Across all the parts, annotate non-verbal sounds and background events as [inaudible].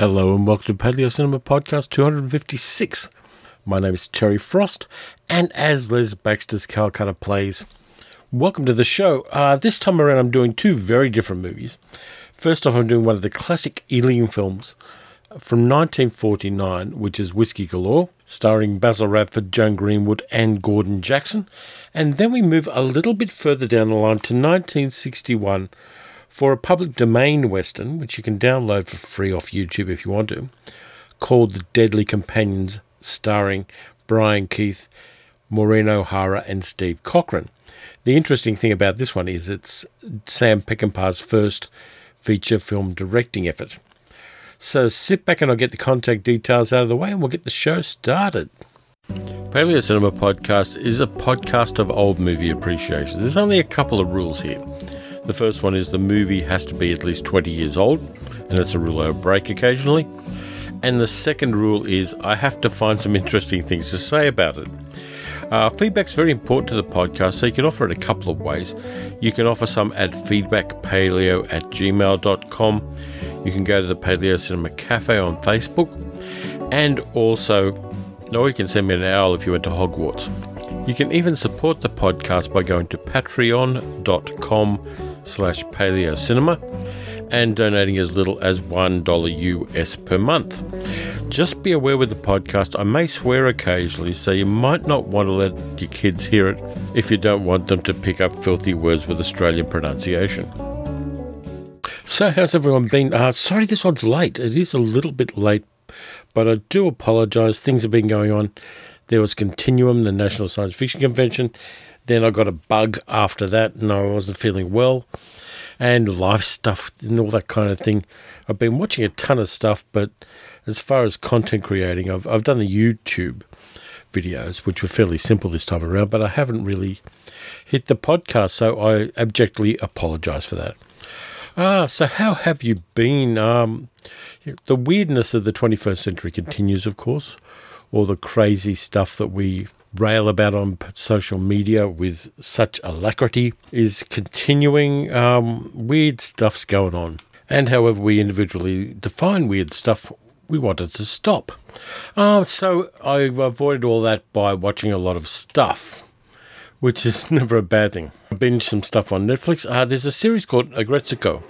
Hello and welcome to Paleo Cinema Podcast 256. My name is Terry Frost, and as Les Baxter's Calcutta plays, welcome to the show. Uh, this time around, I'm doing two very different movies. First off, I'm doing one of the classic Ealing films from 1949, which is Whiskey Galore, starring Basil Radford, Joan Greenwood, and Gordon Jackson. And then we move a little bit further down the line to 1961 for a public domain western, which you can download for free off YouTube if you want to, called The Deadly Companions, starring Brian Keith, Maureen O'Hara, and Steve Cochran. The interesting thing about this one is it's Sam Peckinpah's first feature film directing effort. So sit back and I'll get the contact details out of the way and we'll get the show started. Paleo Cinema Podcast is a podcast of old movie appreciation. There's only a couple of rules here. The first one is the movie has to be at least 20 years old, and that's a rule I break occasionally. And the second rule is I have to find some interesting things to say about it. Uh, feedback's very important to the podcast, so you can offer it a couple of ways. You can offer some at feedbackpaleo at gmail.com. You can go to the Paleo Cinema Cafe on Facebook. And also, or you can send me an owl if you went to Hogwarts. You can even support the podcast by going to patreon.com slash paleo cinema and donating as little as $1 US per month. Just be aware with the podcast, I may swear occasionally, so you might not want to let your kids hear it if you don't want them to pick up filthy words with Australian pronunciation. So, how's everyone been? Uh, sorry, this one's late. It is a little bit late, but I do apologise. Things have been going on. There was Continuum, the National Science Fiction Convention. Then I got a bug after that, and I wasn't feeling well, and life stuff and all that kind of thing. I've been watching a ton of stuff, but as far as content creating, I've I've done the YouTube videos, which were fairly simple this time around, but I haven't really hit the podcast, so I abjectly apologise for that. Ah, so how have you been? Um, the weirdness of the 21st century continues, of course. All the crazy stuff that we rail about on social media with such alacrity is continuing. Um, weird stuff's going on. And however we individually define weird stuff, we want it to stop. Uh, so I've avoided all that by watching a lot of stuff, which is [laughs] never a bad thing. I binged some stuff on Netflix. Uh, there's a series called Aggretsuko,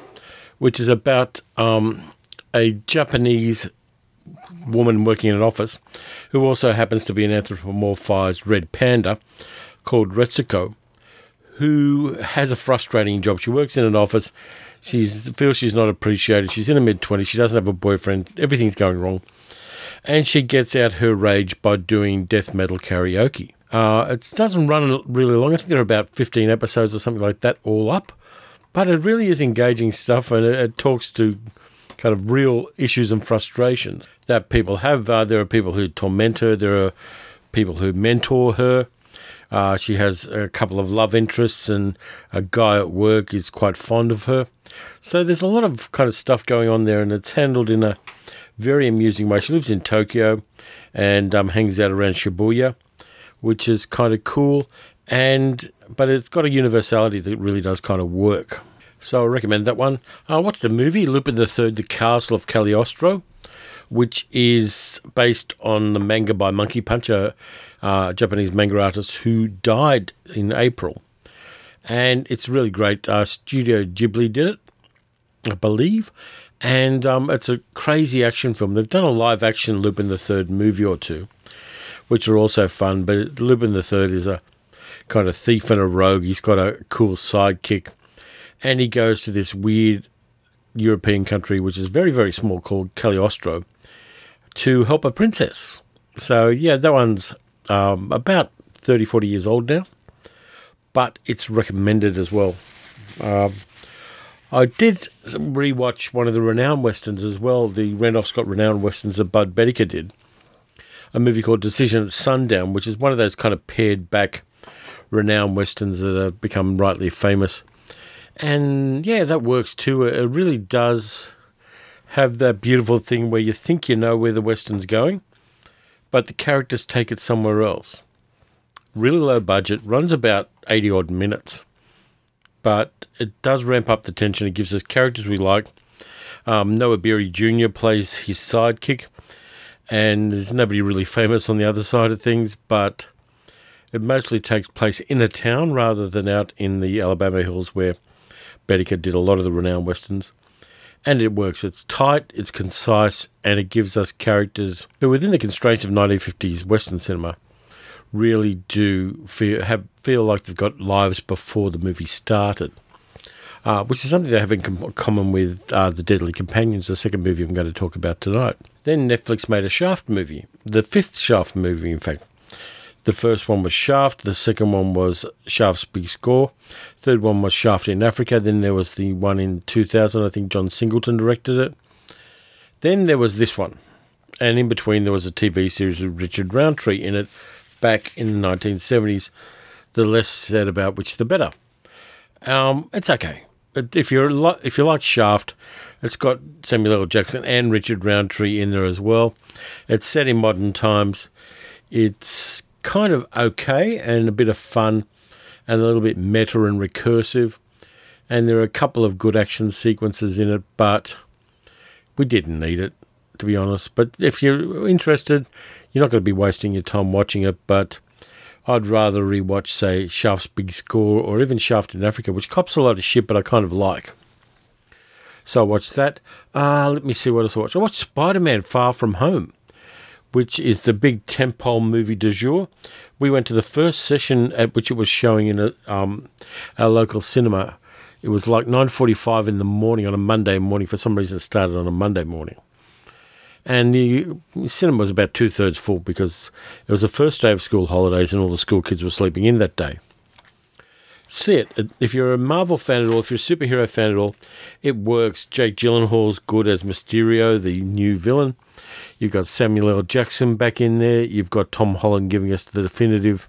which is about um, a Japanese woman working in an office who also happens to be an anthropomorphized red panda called Retsuko, who has a frustrating job. She works in an office. She feels she's not appreciated. She's in her mid 20s. She doesn't have a boyfriend. Everything's going wrong. And she gets out her rage by doing death metal karaoke. Uh, it doesn't run really long. I think there are about 15 episodes or something like that all up. But it really is engaging stuff and it, it talks to kind of real issues and frustrations that people have. Uh, there are people who torment her, there are people who mentor her. Uh, she has a couple of love interests, and a guy at work is quite fond of her. So there's a lot of kind of stuff going on there, and it's handled in a very amusing way. She lives in Tokyo and um, hangs out around Shibuya, which is kind of cool. And but it's got a universality that really does kind of work. So I recommend that one. I watched a movie, Lupin the Third, The Castle of Cagliostro, which is based on the manga by Monkey Punch, a uh, Japanese manga artist who died in April. And it's really great. Uh, Studio Ghibli did it, I believe. And um, it's a crazy action film. They've done a live action Lupin the Third movie or two, which are also fun. But Lupin the Third is a kind of thief and a rogue. He's got a cool sidekick and he goes to this weird European country, which is very, very small, called Cagliostro, to help a princess. So, yeah, that one's um, about 30, 40 years old now, but it's recommended as well. Um, I did rewatch one of the Ranown westerns as well, the Randolph Scott Ranown westerns that Bud Boetticher did, a movie called Decision at Sundown, which is one of those kind of pared back Ranown westerns that have become rightly famous. And yeah, that works too. It really does have that beautiful thing where you think you know where the Western's going, but the characters take it somewhere else. Really low budget, runs about 80 odd minutes, but it does ramp up the tension. It gives us characters we like. Um, Noah Beery Jr. plays his sidekick, and there's nobody really famous on the other side of things, but it mostly takes place in a town rather than out in the Alabama hills where Boetticher did a lot of the Ranown westerns. And it works. It's tight, it's concise, and it gives us characters who, within the constraints of 1950s Western cinema, really do feel have feel like they've got lives before the movie started. Uh, which is something they have in com- common with uh, The Deadly Companions, the second movie I'm going to talk about tonight. Then Netflix made a Shaft movie, the fifth Shaft movie, in fact. The first one was Shaft, the second one was Shaft's Big Score, third one was Shaft in Africa, then there was the one in 2000, I think John Singleton directed it. Then there was this one, and in between there was a TV series with Richard Roundtree in it back in the 1970s. The less said about which, the better. Um, it's okay. If you're if you like Shaft, it's got Samuel L. Jackson and Richard Roundtree in there as well. It's set in modern times. It's kind of okay and a bit of fun and a little bit meta and recursive. And there are a couple of good action sequences in it, but we didn't need it, to be honest. But if you're interested, you're not going to be wasting your time watching it. But I'd rather rewatch, say, Shaft's Big Score or even Shaft in Africa, which cops a lot of shit, but I kind of like. So I watched that. Uh, let me see what else I watched. I watched Spider Man Far From Home which is the big tentpole movie du jour. We went to the first session at which it was showing in a, um, our local cinema. It was like 9.45 in the morning on a Monday morning. For some reason, it started on a Monday morning. And the cinema was about two-thirds full because it was the first day of school holidays and all the school kids were sleeping in that day. See it. If you're a Marvel fan at all, if you're a superhero fan at all, it works. Jake Gyllenhaal's good as Mysterio, the new villain. You've got Samuel L. Jackson back in there. You've got Tom Holland giving us the definitive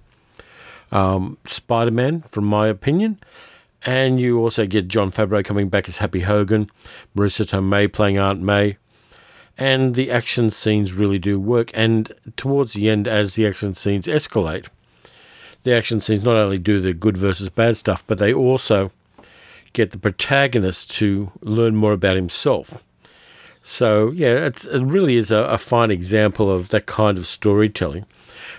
um, Spider Man, from my opinion. And you also get Jon Favreau coming back as Happy Hogan, Marisa Tomei playing Aunt May. And the action scenes really do work. And towards the end, as the action scenes escalate, the action scenes not only do the good versus bad stuff, but they also get the protagonist to learn more about himself. So yeah, it really is a, a, fine example of that kind of storytelling.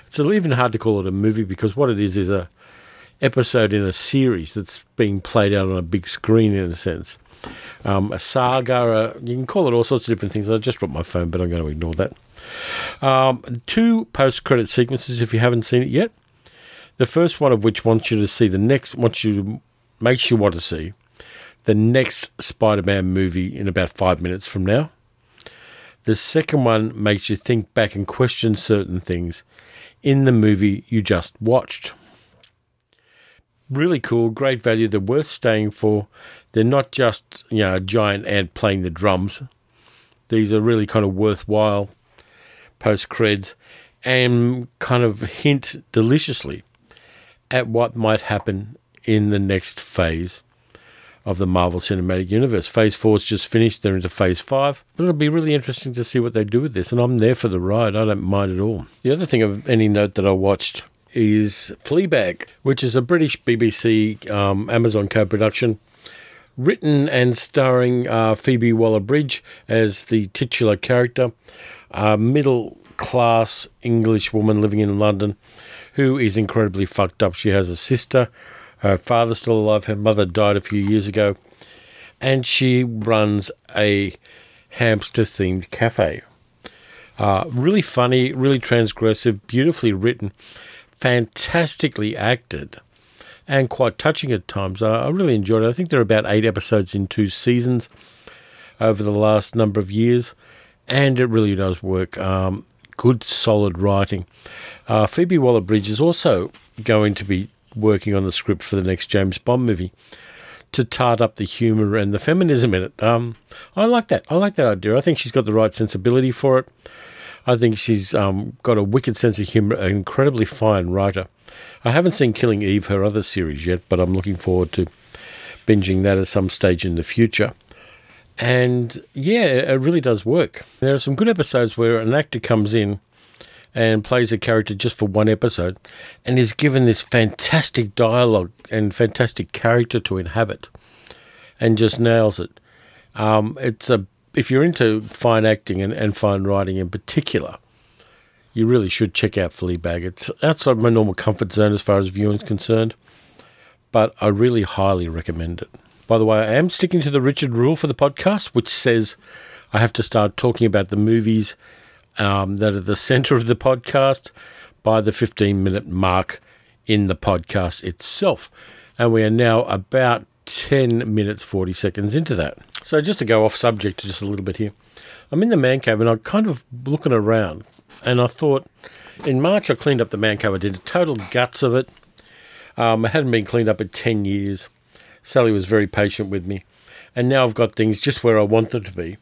It's even hard to call it a movie because what it is is a episode in a series that's being played out on a big screen in a sense. Um, a saga, you can call it all sorts of different things. I just dropped my phone, but I'm going to ignore that. Um, two post-credit sequences, if you haven't seen it yet. The first one of which wants you to see the next, wants you to, makes you want to see the next Spider Man movie in about five minutes from now. The second one makes you think back and question certain things in the movie you just watched. Really cool, great value. They're worth staying for. They're not just you know a giant ant playing the drums. These are really kind of worthwhile post creds and kind of hint deliciously at what might happen in the next phase of the Marvel Cinematic Universe. Phase four's just finished, they're into phase five. But it'll be really interesting to see what they do with this, and I'm there for the ride. I don't mind at all. The other thing of any note that I watched is Fleabag, which is a British BBC um, Amazon co production. Written and starring uh, Phoebe Waller Bridge as the titular character, a middle class English woman living in London who is incredibly fucked up. She has a sister her father's still alive. Her mother died a few years ago. And she runs a hamster themed cafe. Uh, really funny, really transgressive, beautifully written, fantastically acted, and quite touching at times. Uh, I really enjoyed it. I think there are about eight episodes in two seasons over the last number of years, and it really does work. Um, good, solid writing. Uh, Phoebe Waller Bridge is also going to be working on the script for the next James Bond movie to tart up the humour and the feminism in it. Um, I like that. I like that idea. I think she's got the right sensibility for it. I think she's um, got a wicked sense of humour, an incredibly fine writer. I haven't seen Killing Eve, her other series yet, but I'm looking forward to binging that at some stage in the future. And yeah, it really does work. There are some good episodes where an actor comes in and plays a character just for one episode and is given this fantastic dialogue and fantastic character to inhabit and just nails it. Um, it's a if you're into fine acting and, and fine writing in particular, you really should check out Fleabag. It's outside my normal comfort zone as far as viewing is concerned, but I really highly recommend it. By the way, I am sticking to the Richard rule for the podcast, which says I have to start talking about the movies um, that are the center of the podcast by the 15 minute mark in the podcast itself. And we are now about 10 minutes 40 seconds into that. So just to go off subject just a little bit here. I'm in the man cave and I'm kind of looking around and I thought in March I cleaned up the man cave. I did a total guts of it. Um, it hadn't been cleaned up in 10 years. Sally was very patient with me. And now I've got things just where I want them to be.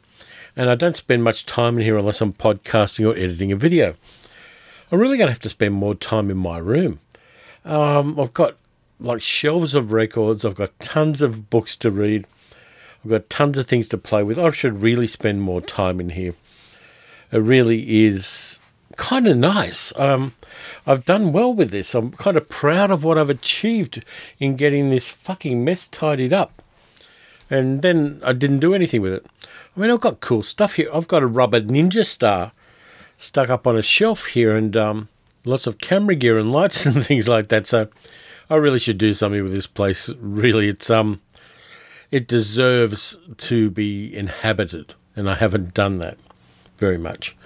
And I don't spend much time in here unless I'm podcasting or editing a video. I'm really going to have to spend more time in my room. Um, I've got like shelves of records. I've got tons of books to read. I've got tons of things to play with. I should really spend more time in here. It really is kind of nice. Um, I've done well with this. I'm kind of proud of what I've achieved in getting this fucking mess tidied up. And then I didn't do anything with it. I mean, I've got cool stuff here. I've got a rubber ninja star stuck up on a shelf here and um, lots of camera gear and lights [laughs] and things like that. So I really should do something with this place. Really, it's um, it deserves to be inhabited, and I haven't done that very much.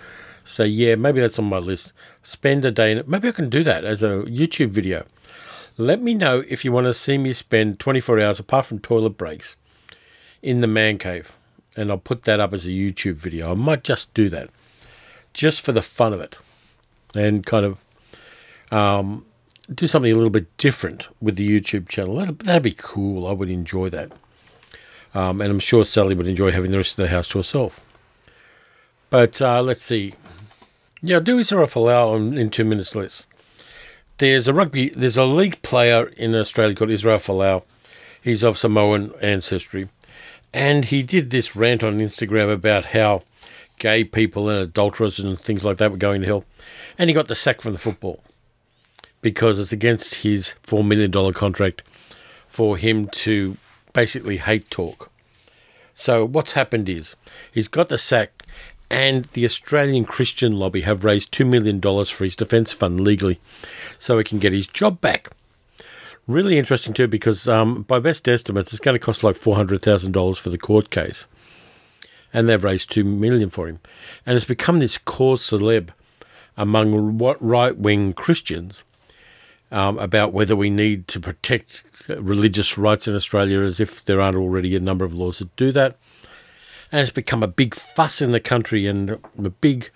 So yeah, maybe that's on my list. Spend a day in it. Maybe I can do that as a YouTube video. Let me know if you want to see me spend 24 hours apart from toilet breaks in the man cave, and I'll put that up as a YouTube video. I might just do that, just for the fun of it, and kind of um, do something a little bit different with the YouTube channel. That'd, that'd be cool. I would enjoy that. Um, and I'm sure Sally would enjoy having the rest of the house to herself. But uh, let's see. Yeah, do Israel in, in two minutes less. There's a rugby, there's a league player in Australia called Israel Folau. He's of Samoan ancestry. And he did this rant on Instagram about how gay people and adulterers and things like that were going to hell. And he got the sack from the football because it's against his $4 million contract for him to basically hate talk. So what's happened is he's got the sack, and the Australian Christian lobby have raised $2 million for his defence fund legally so he can get his job back. Really interesting too because um, by best estimates, it's going to cost like $400,000 for the court case. And they've raised 2 million for him. And it's become this cause celeb among right wing Christians um, about whether we need to protect religious rights in Australia as if there aren't already a number of laws that do that. And it's become a big fuss in the country and a big.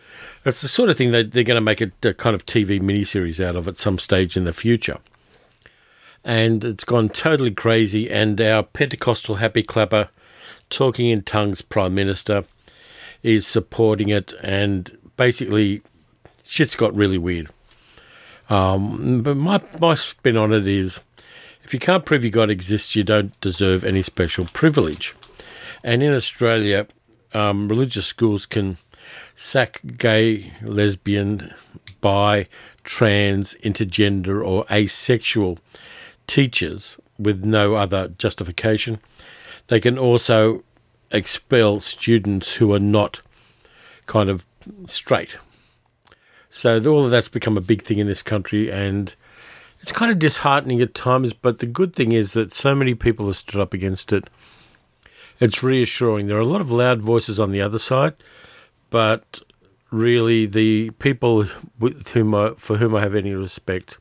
It's the sort of thing that they're going to make a, a kind of TV miniseries out of at some stage in the future. And it's gone totally crazy. And our Pentecostal happy clapper, talking in tongues Prime Minister, is supporting it. And basically, shit's got really weird. Um, but my, my spin on it is if you can't prove your God exists, you don't deserve any special privilege. And in Australia, um, religious schools can sack gay, lesbian, bi, trans, intergender, or asexual teachers with no other justification. They can also expel students who are not kind of straight so all of that's become a big thing in this country, and it's kind of disheartening at times. But the good thing is that so many people have stood up against it. It's reassuring. There are a lot of loud voices on the other side, but really the people whom I, for whom I have any respect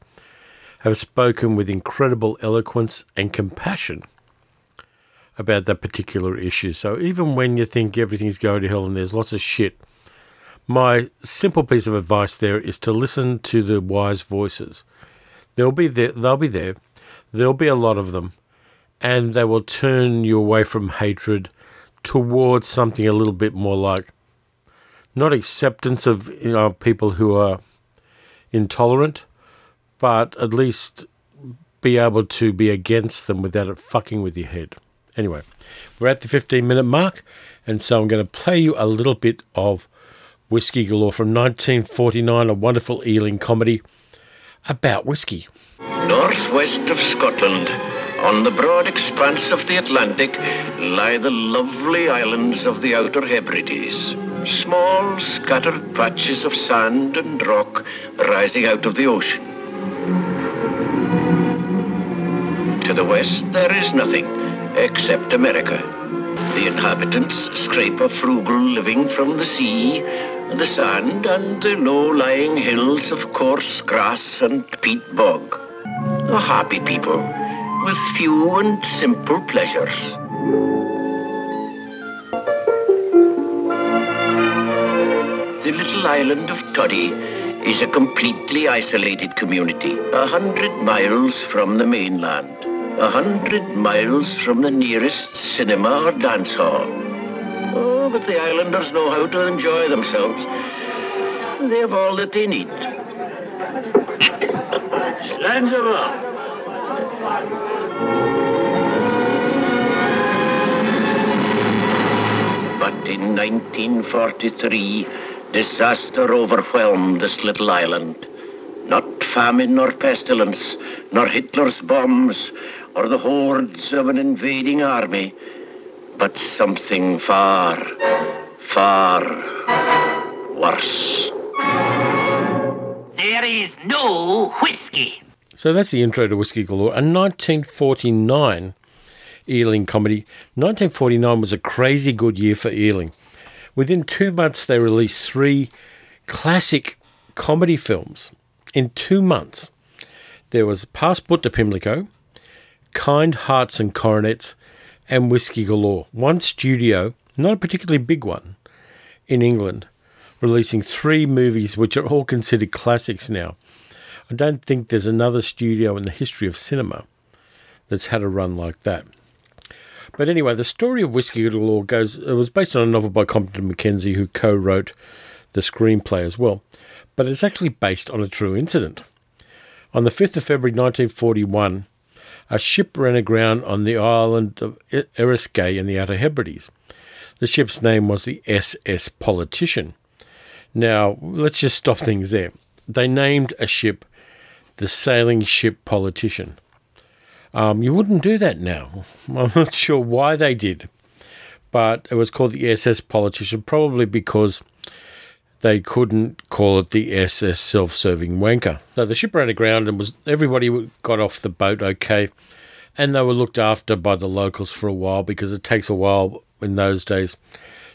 have spoken with incredible eloquence and compassion about that particular issue. So even when you think everything's going to hell and there's lots of shit my simple piece of advice there is to listen to the wise voices. They'll be there. They'll be there. There'll be a lot of them, and they will turn you away from hatred towards something a little bit more like not acceptance of you know, people who are intolerant, but at least be able to be against them without it fucking with your head. Anyway, we're at the 15 minute mark, and so I'm going to play you a little bit of Whiskey Galore from 1949, a wonderful Ealing comedy about whiskey. Northwest of Scotland, On the broad expanse of the Atlantic lie the lovely islands of the Outer Hebrides, small scattered patches of sand and rock rising out of the ocean. To the west, there is nothing except America. The inhabitants scrape a frugal living from the sea, the sand, and the low-lying hills of coarse grass and peat bog. A happy people with few and simple pleasures. The little island of Todday is a completely isolated community, a hundred miles from the mainland, a hundred miles from the nearest cinema or dance hall. Oh, but the islanders know how to enjoy themselves. They have all that they need. Slangerer! But in 1943, disaster overwhelmed this little island. Not famine nor pestilence, nor Hitler's bombs, or the hordes of an invading army, but something far, far worse. There is no whiskey. So that's the intro to Whiskey Galore, a 1949 Ealing comedy. 1949 was a crazy good year for Ealing. Within two months, they released three classic comedy films. In two months, there was Passport to Pimlico, Kind Hearts and Coronets, and Whiskey Galore. One studio, not a particularly big one, in England, releasing three movies which are all considered classics now. I don't think there's another studio in the history of cinema that's had a run like that. But anyway, the story of Whiskey Galore goes. It was based on a novel by Compton Mackenzie, who co-wrote the screenplay as well. But it's actually based on a true incident. On the 5th of February 1941, a ship ran aground on the island of Eriskay in the Outer Hebrides. The ship's name was the SS Politician. Now, let's just stop things there. They named a ship the Sailing Ship Politician. Um, you wouldn't do that now. [laughs] I'm not sure why they did, but it was called the SS Politician, probably because they couldn't call it the SS Self-Serving Wanker. So the ship ran aground and was everybody got off the boat okay, and they were looked after by the locals for a while because it takes a while in those days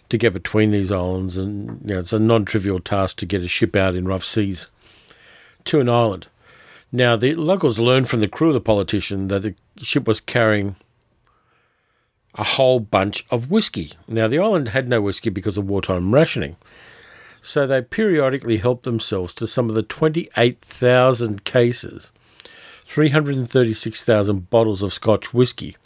to get between these islands, and you know, it's a non-trivial task to get a ship out in rough seas to an island. Now, the locals learned from the crew of the politician that the ship was carrying a whole bunch of whiskey. Now, the island had no whiskey because of wartime rationing, so they periodically helped themselves to some of the 28,000 cases, 336,000 bottles of Scotch whiskey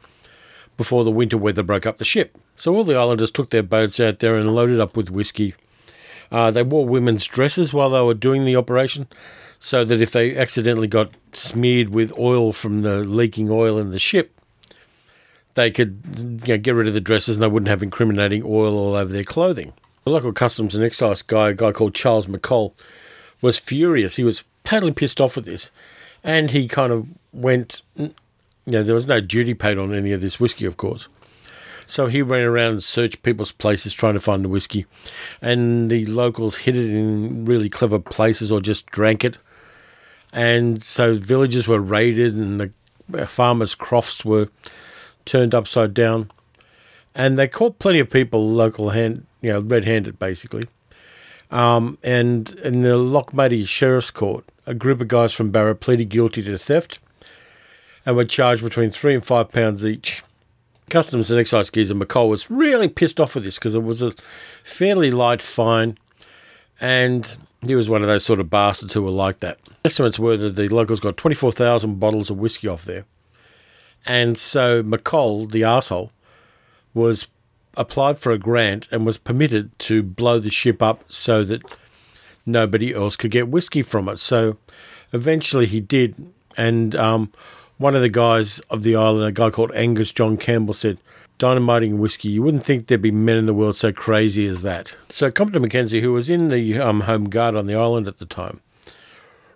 before the winter weather broke up the ship. So all the islanders took their boats out there and loaded up with whiskey. Uh, they wore women's dresses while they were doing the operation so that if they accidentally got smeared with oil from the leaking oil in the ship, they could you know, get rid of the dresses and they wouldn't have incriminating oil all over their clothing. The local customs and excise guy, a guy called Charles McColl, was furious. He was totally pissed off with this. And he kind of went, you know, there was no duty paid on any of this whiskey, of course. So he ran around and searched people's places trying to find the whiskey. And the locals hid it in really clever places or just drank it and so villages were raided and the farmers' crofts were turned upside down. And they caught plenty of people, local hand, you know, red-handed basically. Um, and in the Lochmaddy Sheriff's Court, a group of guys from Barra pleaded guilty to theft and were charged between three and five pounds each. Customs and Excise geezer McColl was really pissed off with this because it was a fairly light fine, and he was one of those sort of bastards who were like that. Estimates were that the locals got 24,000 bottles of whiskey off there. And so McColl, the asshole, was applied for a grant and was permitted to blow the ship up so that nobody else could get whiskey from it. So eventually he did. And um, one of the guys of the island, a guy called Angus John Campbell, said, dynamiting whiskey. You wouldn't think there'd be men in the world so crazy as that. So Compton Mackenzie, who was in the um, Home Guard on the island at the time,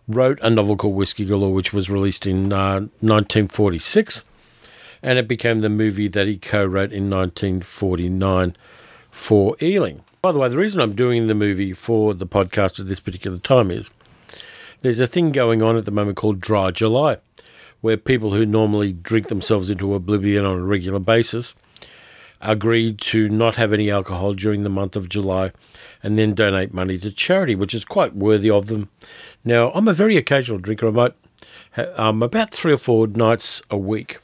wrote a novel called Whiskey Galore, which was released in uh, 1946. And it became the movie that he co wrote in 1949 for Ealing. By the way, the reason I'm doing the movie for the podcast at this particular time is there's a thing going on at the moment called Dry July, where people who normally drink themselves into oblivion on a regular basis agreed to not have any alcohol during the month of July and then donate money to charity, which is quite worthy of them. Now, I'm a very occasional drinker. I might, um, about three or four nights a week,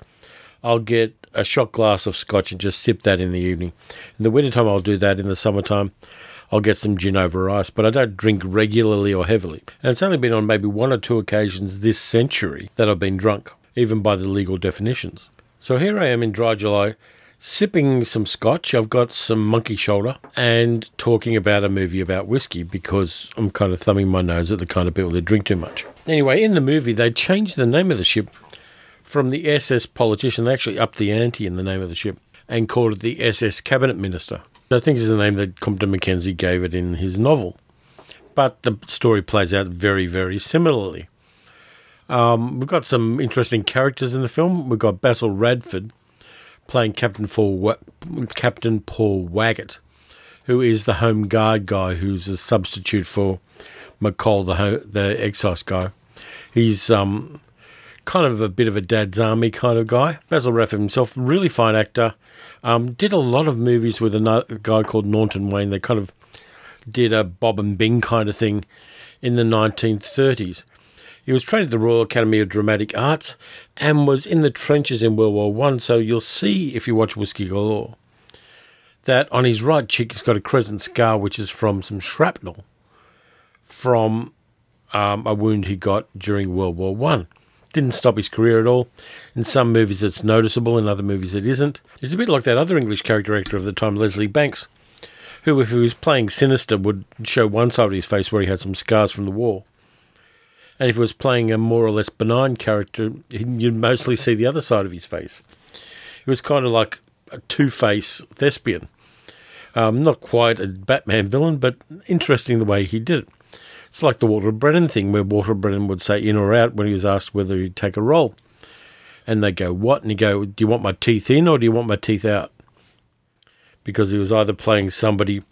I'll get a shot glass of scotch and just sip that in the evening. In the wintertime, I'll do that. In the summertime, I'll get some gin over ice, but I don't drink regularly or heavily. And it's only been on maybe one or two occasions this century that I've been drunk, even by the legal definitions. So here I am in dry July, sipping some scotch. I've got some monkey shoulder and talking about a movie about whiskey because I'm kind of thumbing my nose at the kind of people that drink too much. Anyway, in the movie, they changed the name of the ship from the SS politician. They actually upped the ante in the name of the ship and called it the SS Cabinet Minister. I think is the name that Compton Mackenzie gave it in his novel. But the story plays out very, very similarly. Um, we've got some interesting characters in the film. We've got Basil Radford, playing Captain Paul, Captain Paul Waggett, who is the home guard guy who's a substitute for McColl, the the excise guy. He's um, kind of a bit of a dad's army kind of guy. Basil Radford himself, really fine actor. Um, did a lot of movies with another guy called Naunton Wayne. They kind of did a Bob and Bing kind of thing in the 1930s. He was trained at the Royal Academy of Dramatic Arts and was in the trenches in World War One. So you'll see if you watch Whiskey Galore that on his right cheek he's got a crescent scar, which is from some shrapnel from um, a wound he got during World War One. Didn't stop his career at all. In some movies it's noticeable, in other movies it isn't. He's a bit like that other English character actor of the time, Leslie Banks, who, if he was playing sinister, would show one side of his face where he had some scars from the war. And if he was playing a more or less benign character, you'd mostly see the other side of his face. He was kind of like a two face thespian. Um, not quite a Batman villain, but interesting the way he did it. It's like the Walter Brennan thing, where Walter Brennan would say in or out when he was asked whether he'd take a role. And they go, What? And he go, Do you want my teeth in or do you want my teeth out? Because he was either playing somebody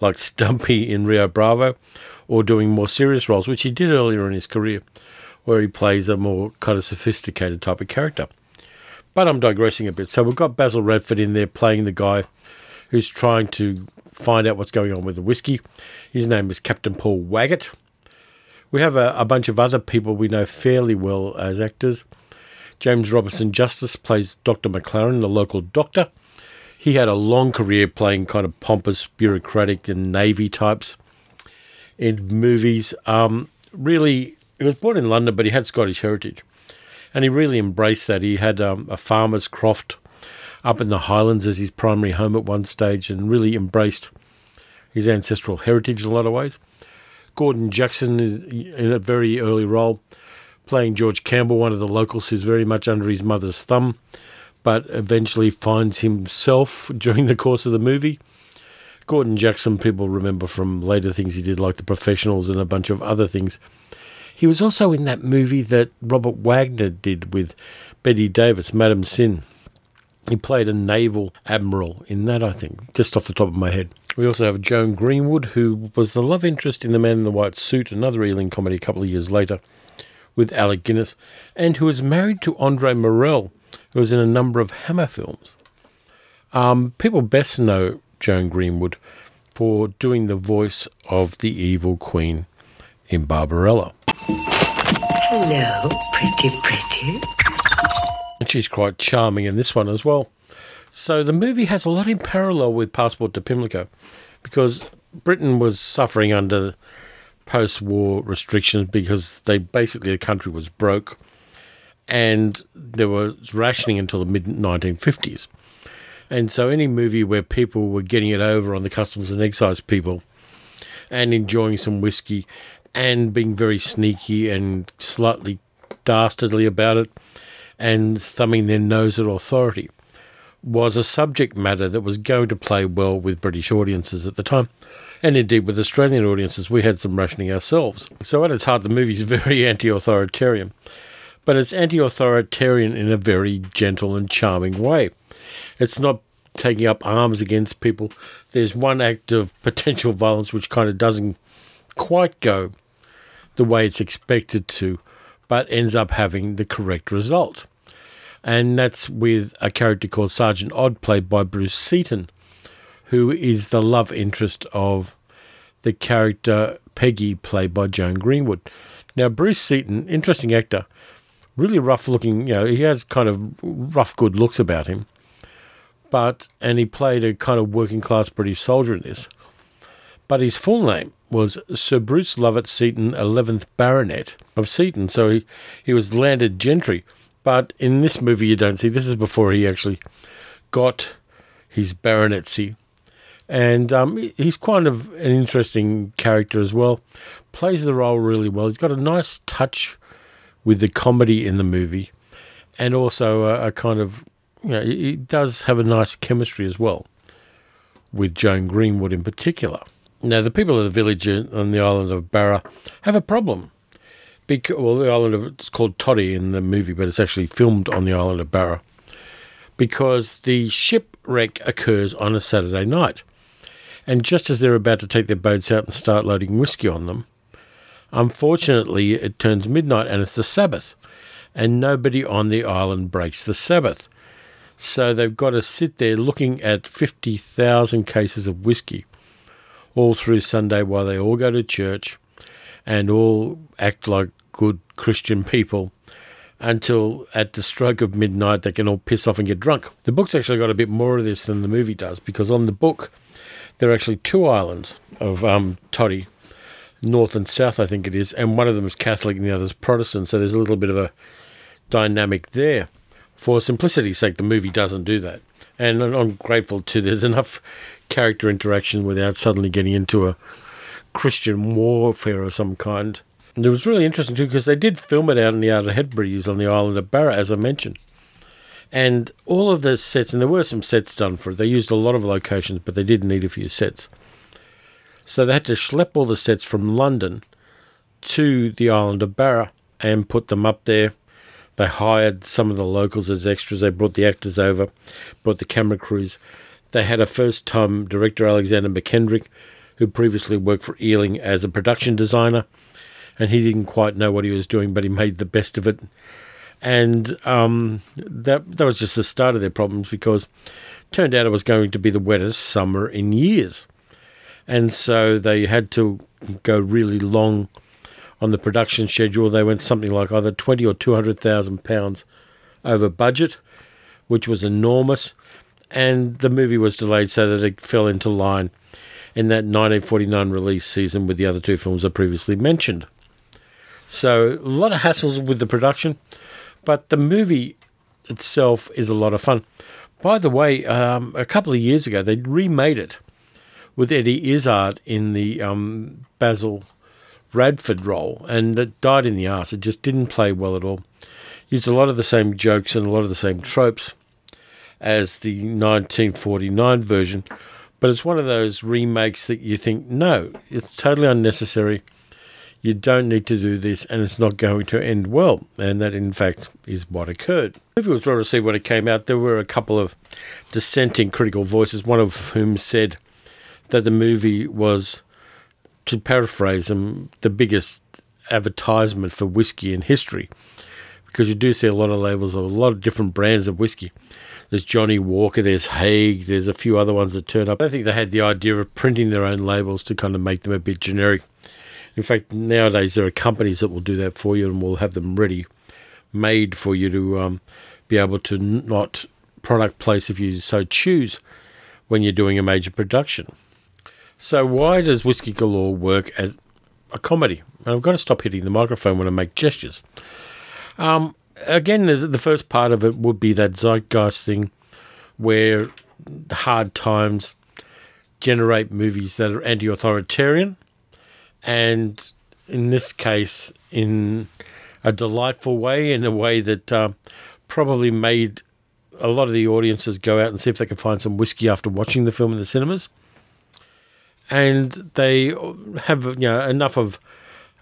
like Stumpy in Rio Bravo or doing more serious roles, which he did earlier in his career, where he plays a more kind of sophisticated type of character. But I'm digressing a bit. So we've got Basil Radford in there playing the guy who's trying to find out what's going on with the whiskey. His name is Captain Paul Waggett. We have a, a bunch of other people we know fairly well as actors. James Robinson Justice plays Dr. McLaren, the local doctor. He had a long career playing kind of pompous, bureaucratic, and navy types in movies. Um, really, he was born in London, but he had Scottish heritage, and he really embraced that. He had um, a farmer's croft up in the Highlands as his primary home at one stage, and really embraced his ancestral heritage in a lot of ways. Gordon Jackson is in a very early role, playing George Campbell, one of the locals who's very much under his mother's thumb, but eventually finds himself [laughs] during the course of the movie. Gordon Jackson, people remember from later things he did, like The Professionals and a bunch of other things. He was also in that movie that Robert Wagner did with Bette Davis, Madame Sin. He played a naval admiral in that, I think, just off the top of my head. We also have Joan Greenwood, who was the love interest in The Man in the White Suit, another Ealing comedy a couple of years later, with Alec Guinness, and who was married to Andre Morell, who was in a number of Hammer films. Um, people best know Joan Greenwood for doing the voice of the evil queen in Barbarella. Hello, pretty, pretty. And she's quite charming in this one as well. So the movie has a lot in parallel with Passport to Pimlico because Britain was suffering under post war restrictions because they basically the country was broke and there was rationing until the mid 1950s. And so any movie where people were getting it over on the customs and excise people and enjoying some whiskey and being very sneaky and slightly dastardly about it and thumbing their nose at authority was a subject matter that was going to play well with British audiences at the time. And indeed, with Australian audiences, we had some rationing ourselves. So, at its heart, the movie is [laughs] very anti authoritarian. but it's anti authoritarian in a very gentle and charming way. It's not taking up arms against people. There's one act of potential violence which kind of doesn't quite go the way it's expected to, but ends up having the correct result. And that's with a character called Sergeant Odd, played by Bruce Seton, who is the love interest of the character Peggy, played by Joan Greenwood. Now, Bruce Seton, interesting actor, really rough looking, you know, he has kind of rough, good looks about him. But, and he played a kind of working class British soldier in this. But his full name was Sir Bruce Lovat Seton, 11th Baronet of Seaton. So he, he was landed gentry. But in this movie, you don't see this is before he actually got his baronetcy. And um, he's kind of an interesting character as well. Plays the role really well. He's got a nice touch with the comedy in the movie, and also a, a kind of, you know, he does have a nice chemistry as well with Joan Greenwood in particular. Now, the people of the village on the island of Barra have a problem. Because, well, the island of it's called Todday in the movie, but it's actually filmed on the island of Barra because the shipwreck occurs on a Saturday night. And just as they're about to take their boats out and start loading whiskey on them, unfortunately, it turns midnight and it's the Sabbath, and nobody on the island breaks the Sabbath. So they've got to sit there looking at 50,000 cases of whiskey all through Sunday while they all go to church and all act like good Christian people until at the stroke of midnight they can all piss off and get drunk. The book's actually got a bit more of this than the movie does because on the book there are actually two islands of um, Todday, north and south, I think it is, and one of them is Catholic and the other is Protestant. So there's a little bit of a dynamic there. For simplicity's sake, the movie doesn't do that. And I'm grateful to there's enough character interaction without suddenly getting into a Christian warfare of some kind. And it was really interesting too because they did film it out in the Outer Hebrides on the island of Barra, as I mentioned. And all of the sets, and there were some sets done for it. They used a lot of locations, but they did need a few sets. So they had to schlep all the sets from London to the island of Barra and put them up there. They hired some of the locals as extras. They brought the actors over, brought the camera crews. They had a first time director, Alexander Mackendrick, who previously worked for Ealing as a production designer. And he didn't quite know what he was doing, but he made the best of it. And um, that, that was just the start of their problems because turned out it was going to be the wettest summer in years. And so they had to go really long on the production schedule. They went something like either twenty or two hundred thousand pounds over budget, which was enormous and the movie was delayed so that it fell into line in that 1949 release season with the other two films I previously mentioned. So, a lot of hassles with the production, but the movie itself is a lot of fun. By the way, um, a couple of years ago, they remade it with Eddie Izzard in the um, Basil Radford role, and it died in the arse. It just didn't play well at all. Used a lot of the same jokes and a lot of the same tropes as the 1949 version, but it's one of those remakes that you think, no, it's totally unnecessary. You don't need to do this, and it's not going to end well. And that, in fact, is what occurred. If it was well received when it came out, there were a couple of dissenting critical voices, one of whom said that the movie was, to paraphrase them, the biggest advertisement for whiskey in history. Because you do see a lot of labels of a lot of different brands of whiskey. There's Johnnie Walker, there's Haig, there's a few other ones that turn up. I think they had the idea of printing their own labels to kind of make them a bit generic. In fact, nowadays there are companies that will do that for you and will have them ready made for you to um, be able to not product place if you so choose when you're doing a major production. So, why does Whiskey Galore work as a comedy? And I've got to stop hitting the microphone when I make gestures. Um, again, the first part of it would be that zeitgeist thing where hard times generate movies that are anti authoritarian. And in this case, in a delightful way, in a way that uh, probably made a lot of the audiences go out and see if they could find some whiskey after watching the film in the cinemas. And they have you know enough of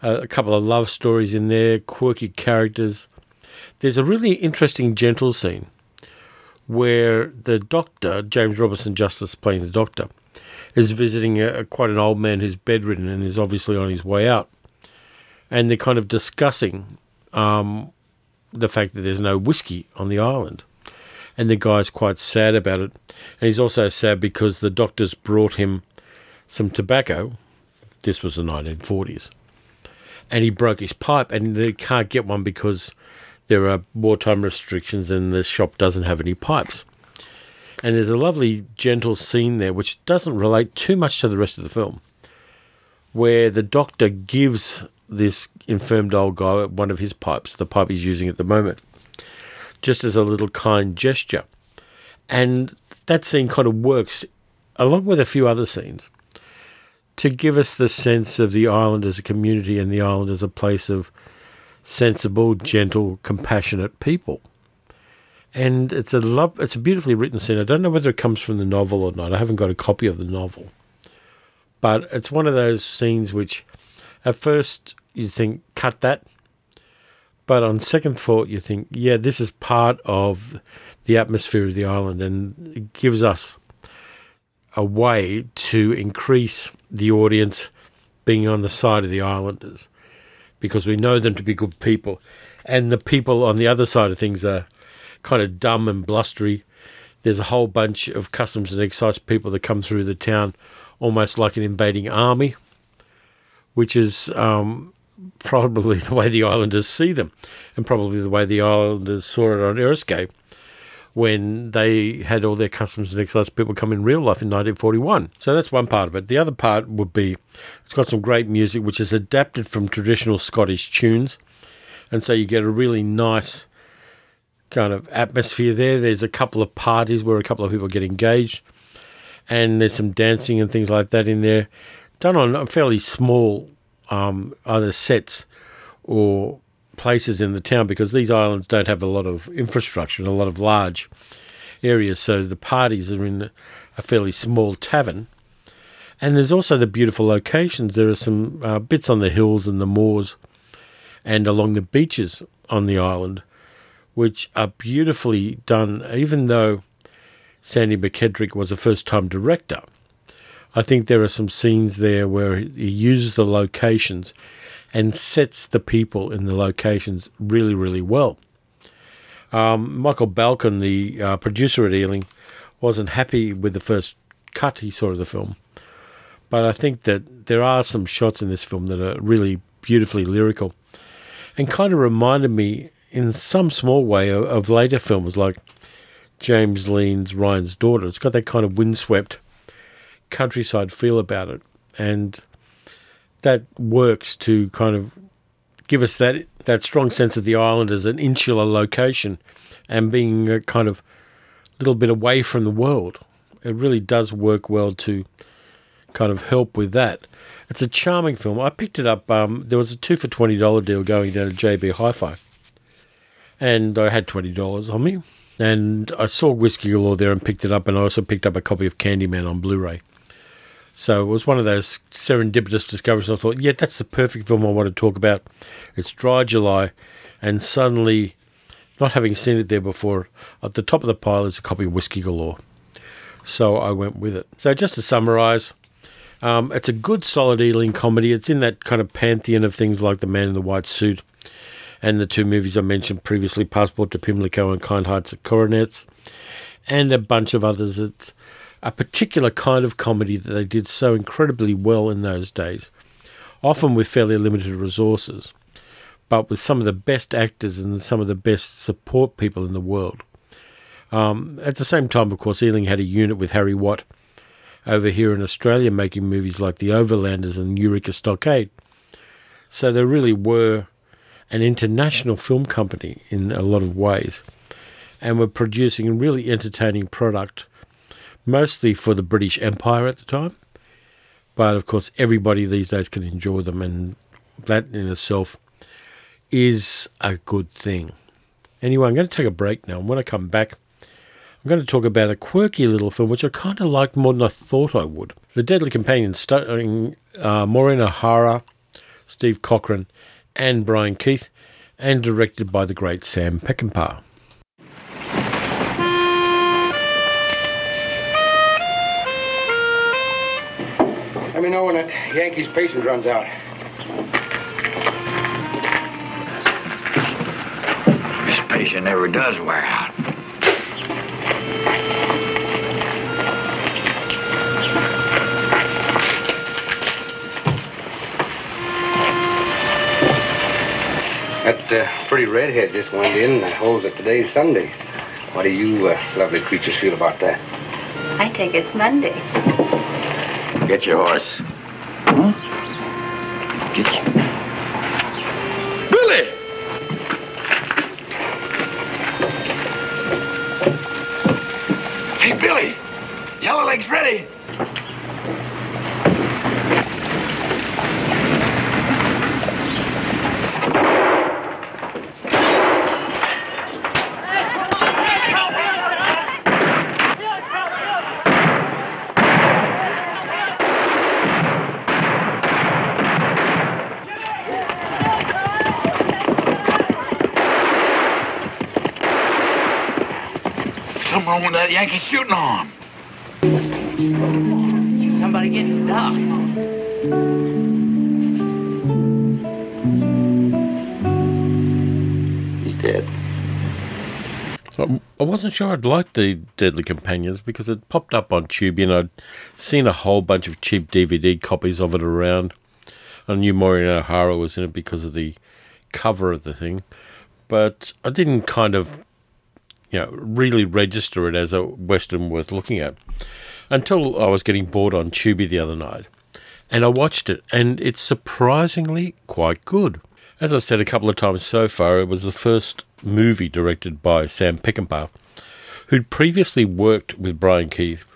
uh, a couple of love stories in there, quirky characters, there's a really interesting gentle scene where the doctor, James Robinson Justice playing the doctor, is visiting a, quite an old man who's bedridden and is obviously on his way out. And they're kind of discussing um, the fact that there's no whiskey on the island. And the guy's quite sad about it. And he's also sad because the doctors brought him some tobacco. This was the 1940s. And he broke his pipe and they can't get one because there are wartime restrictions and the shop doesn't have any pipes. And there's a lovely, gentle scene there which doesn't relate too much to the rest of the film, where the doctor gives this infirmed old guy one of his pipes, the pipe he's using at the moment, just as a little kind gesture. And that scene kind of works, along with a few other scenes, to give us the sense of the island as a community and the island as a place of sensible, gentle, compassionate people. And it's a love, it's a beautifully written scene. I don't know whether it comes from the novel or not. I haven't got a copy of the novel, but it's one of those scenes which, at first, you think cut that, but on second thought, you think, yeah, this is part of the atmosphere of the island, and it gives us a way to increase the audience being on the side of the islanders because we know them to be good people. And the people on the other side of things are kind of dumb and blustery. There's a whole bunch of customs and excise people that come through the town almost like an invading army, which is um, probably [laughs] the way the islanders see them, and probably the way the islanders saw it on Eriskay when they had all their customs and excise people come in real life in 1941. So that's one part of it. The other part would be it's got some great music which is adapted from traditional Scottish tunes. And so you get a really nice kind of atmosphere there. There's a couple of parties where a couple of people get engaged, and there's some dancing and things like that in there, done on fairly small um, either sets or places in the town because these islands don't have a lot of infrastructure and a lot of large areas. So the parties are in a fairly small tavern. And there's also the beautiful locations. There are some uh, bits on the hills and the moors and along the beaches on the island, which are beautifully done, even though Sandy Mackendrick was a first time director. I think there are some scenes there where he uses the locations and sets the people in the locations really, really well. Um, Michael Balcon, the uh, producer at Ealing, wasn't happy with the first cut he saw of the film. But I think that there are some shots in this film that are really beautifully lyrical and kind of reminded me in some small way of, of later films like James Lean's Ryan's Daughter. It's got that kind of windswept countryside feel about it. And that works to kind of give us that that strong sense of the island as an insular location and being a kind of little bit away from the world. It really does work well to kind of help with that. It's a charming film. I picked it up. Um, there was a two for twenty dollar deal going down to JB Hi-Fi, and I had twenty dollars on me. And I saw Whiskey Galore there and picked it up, and I also picked up a copy of Candyman on Blu-ray. So it was one of those serendipitous discoveries. I thought, yeah, that's the perfect film I want to talk about. It's Dry July, and suddenly, not having seen it there before, at the top of the pile is a copy of Whiskey Galore. So I went with it. So just to summarise, um, it's a good, solid Ealing comedy. It's in that kind of pantheon of things like The Man in the White Suit and the two movies I mentioned previously, Passport to Pimlico and Kind Hearts and Coronets, and a bunch of others. It's a particular kind of comedy that they did so incredibly well in those days, often with fairly limited resources, but with some of the best actors and some of the best support people in the world. Um, at the same time, of course, Ealing had a unit with Harry Watt over here in Australia making movies like The Overlanders and Eureka Stockade. So there really were an international film company in a lot of ways and were producing a really entertaining product mostly for the British Empire at the time. But of course, everybody these days can enjoy them, and that in itself is a good thing. Anyway, I'm going to take a break now. And when I come back, I'm going to talk about a quirky little film which I kind of liked more than I thought I would. The Deadly Companion, starring uh, Maureen O'Hara, Steve Cochran, and Brian Keith. and directed by the great Sam Peckinpah. Let me know when that Yankees patience runs out. This patient never does wear out. That uh, pretty redhead just went in and holds that today's Sunday. What do you uh, lovely creatures feel about that? I take it's Monday. Get your horse. Hmm? Get you. Billy! Hey, Billy! Yellow Leg's ready. Wrong with that Yankee shooting arm. Somebody getting ducked. He's dead. I I wasn't sure I'd like the Deadly Companions because it popped up on Tubi and I'd seen a whole bunch of cheap DVD copies of it around. I knew Maureen O'Hara was in it because of the cover of the thing, but I didn't kind of, you know, really register it as a Western worth looking at until I was getting bored on Tubi the other night. And I watched it, and it's surprisingly quite good. As I've said a couple of times so far, it was the first movie directed by Sam Peckinpah, who'd previously worked with Brian Keith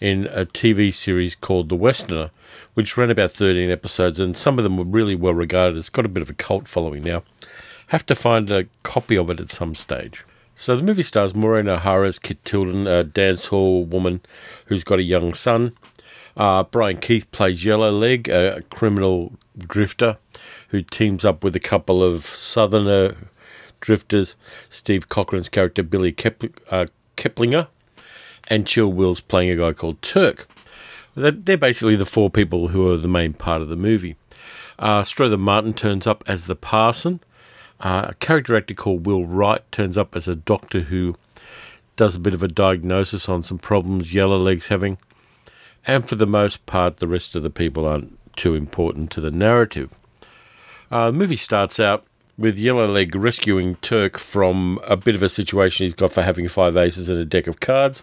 in a TV series called The Westerner, which ran about 13 episodes, and some of them were really well regarded. It's got a bit of a cult following now. Have to find a copy of it at some stage. So the movie stars Maureen O'Hara as Kit Tilden, a dance hall woman who's got a young son. Uh, Brian Keith plays Yellow Leg, a criminal drifter who teams up with a couple of southerner drifters, Steve Cochran's character Billy Kep- uh, Keplinger, and Chill Wills playing a guy called Turk. They're they're basically the four people who are the main part of the movie. Uh, Strother Martin turns up as the parson. Uh, a character actor called Will Wright turns up as a doctor who does a bit of a diagnosis on some problems Yellow Leg's having. And for the most part, the rest of the people aren't too important to the narrative. Uh, the movie starts out with Yellow Leg rescuing Turk from a bit of a situation he's got for having five aces and a deck of cards.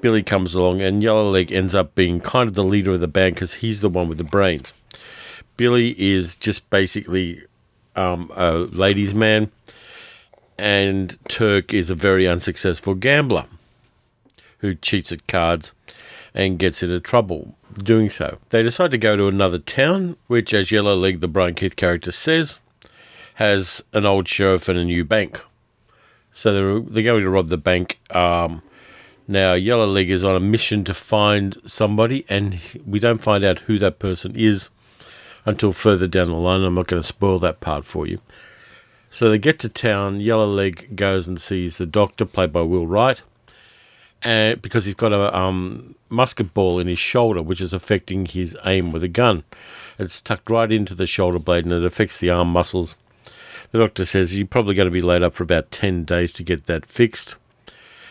Billy comes along, and Yellow Leg ends up being kind of the leader of the band because he's the one with the brains. Billy is just basically um, a ladies' man, and Turk is a very unsuccessful gambler who cheats at cards and gets into trouble doing so. They decide to go to another town, which, as Yellow Leg, the Brian Keith character, says, has an old sheriff and a new bank. So they're, they're going to rob the bank. Um, now, Yellow Leg is on a mission to find somebody, and we don't find out who that person is until further down the line. I'm not going to spoil that part for you. So they get to town. Yellow Leg goes and sees the doctor, played by Will Wright, and because he's got a um, musket ball in his shoulder, which is affecting his aim with a gun. It's tucked right into the shoulder blade, and it affects the arm muscles. The doctor says you're probably going to be laid up for about 10 days to get that fixed.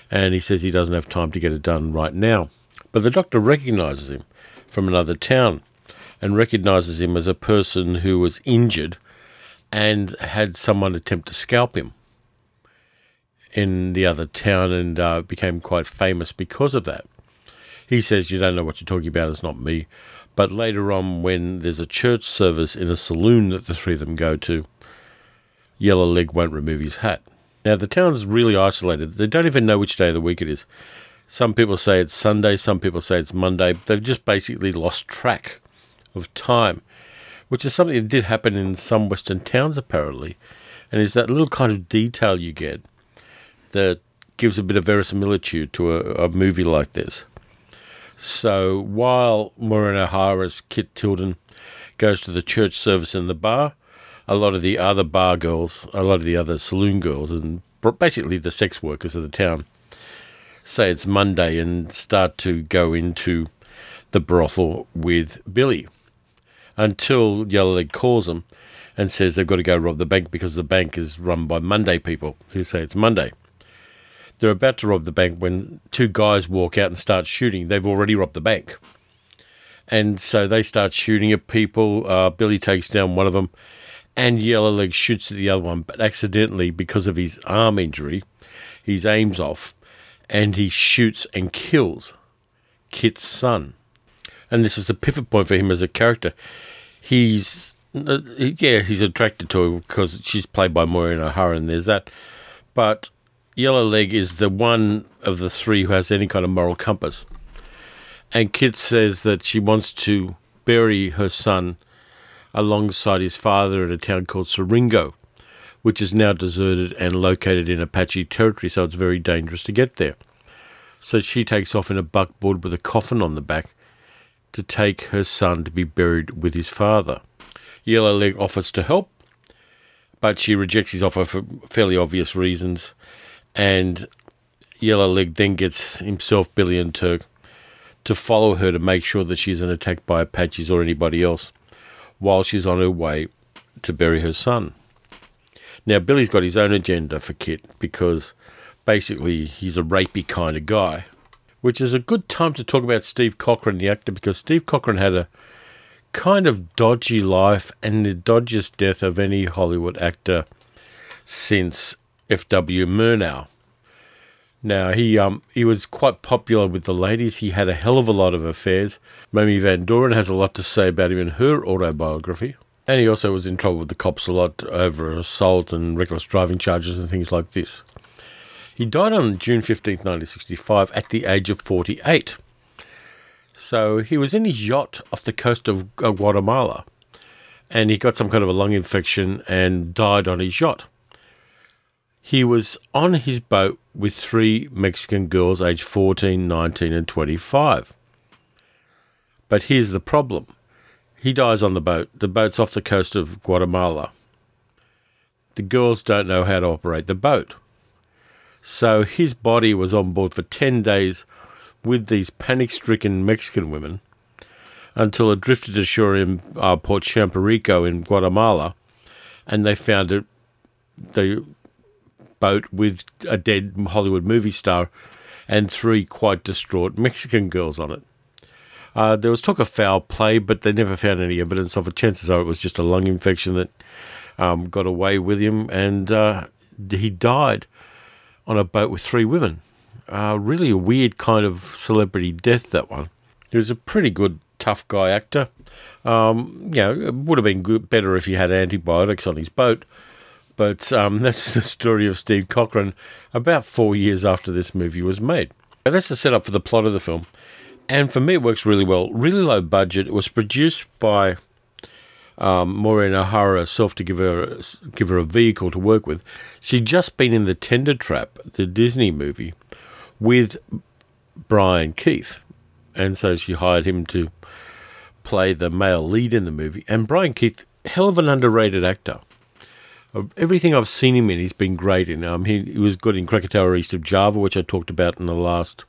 And he says he doesn't have time to get it done right now. But the doctor recognizes him from another town and recognizes him as a person who was injured and had someone attempt to scalp him in the other town and uh, became quite famous because of that. He says, You don't know what you're talking about, it's not me. But later on, when there's a church service in a saloon that the three of them go to, Yellow Leg won't remove his hat. Now, the town's really isolated. They don't even know which day of the week it is. Some people say it's Sunday, some people say it's Monday. They've just basically lost track of time, which is something that did happen in some Western towns, apparently. And is that little kind of detail you get that gives a bit of verisimilitude to a, a movie like this. So while Maureen O'Hara's Kit Tilden goes to the church service in the bar, a lot of the other bar girls, a lot of the other saloon girls, and basically the sex workers of the town say it's Monday and start to go into the brothel with Billy until Yellowleg calls them and says they've got to go rob the bank because the bank is run by Monday people who say it's Monday. They're about to rob the bank when two guys walk out and start shooting. They've already robbed the bank. And so they start shooting at people. Uh, Billy takes down one of them, and Yellowleg shoots at the other one, but accidentally, because of his arm injury, his aim's off, and he shoots and kills Kit's son. And this is a pivot point for him as a character. He's, uh, yeah, he's attracted to her because she's played by Maureen O'Hara, and there's that. But Yellow Leg is the one of the three who has any kind of moral compass. And Kit says that she wants to bury her son alongside his father in a town called Siringo, which is now deserted and located in Apache territory, so it's very dangerous to get there. So she takes off in a buckboard with a coffin on the back to take her son to be buried with his father. Yellowleg offers to help, but she rejects his offer for fairly obvious reasons, and Yellowleg then gets himself, Billy, and Turk to follow her to make sure that she isn't attacked by Apaches or anybody else while she's on her way to bury her son. Now, Billy's got his own agenda for Kit because basically he's a rapey kind of guy, which is a good time to talk about Steve Cochran, the actor, because Steve Cochran had a kind of dodgy life and the dodgiest death of any Hollywood actor since F.W. Murnau. Now he um he was quite popular with the ladies. He had a hell of a lot of affairs. Mamie Van Doren has a lot to say about him in her autobiography. And he also was in trouble with the cops a lot over assault and reckless driving charges and things like this. He died on June 15, 1965, at the age of 48. So he was in his yacht off the coast of uh, Guatemala and he got some kind of a lung infection and died on his yacht. He was on his boat with three Mexican girls aged 14, 19, and 25. But here's the problem he dies on the boat. The boat's off the coast of Guatemala. The girls don't know how to operate the boat. So his body was on board for 10 days with these panic stricken Mexican women until it drifted ashore in uh, Port Champerico in Guatemala and they found it. The boat with a dead Hollywood movie star and three quite distraught Mexican girls on it. Uh, there was talk of foul play, but they never found any evidence of it. Chances are it was just a lung infection that um, got away with him, and uh, he died on a boat with three women. Uh, really a weird kind of celebrity death, that one. He was a pretty good tough guy actor. Um, you know, it would have been good, better if he had antibiotics on his boat, but um, [laughs] that's the story of Steve Cochran about four years after this movie was made. Now, that's the setup for the plot of the film. And for me, it works really well. Really low budget. It was produced by um, Maureen O'Hara herself to give her give her a vehicle to work with. She'd just been in the Tender Trap, the Disney movie, with Brian Keith, and so she hired him to play the male lead in the movie. And Brian Keith, hell of an underrated actor everything I've seen him in, he's been great in. Um, he, he was good in Krakatoa East of Java, which I talked about in the last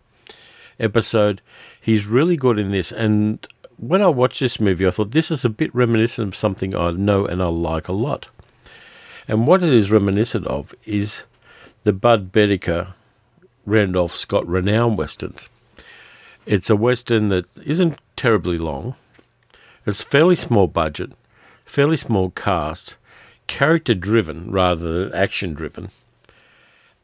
episode. He's really good in this. And when I watched this movie, I thought this is a bit reminiscent of something I know and I like a lot. And what it is reminiscent of is the Bud Boetticher Randolph Scott Ranown westerns. It's a western that isn't terribly long. It's fairly small budget, fairly small cast, character driven rather than action driven.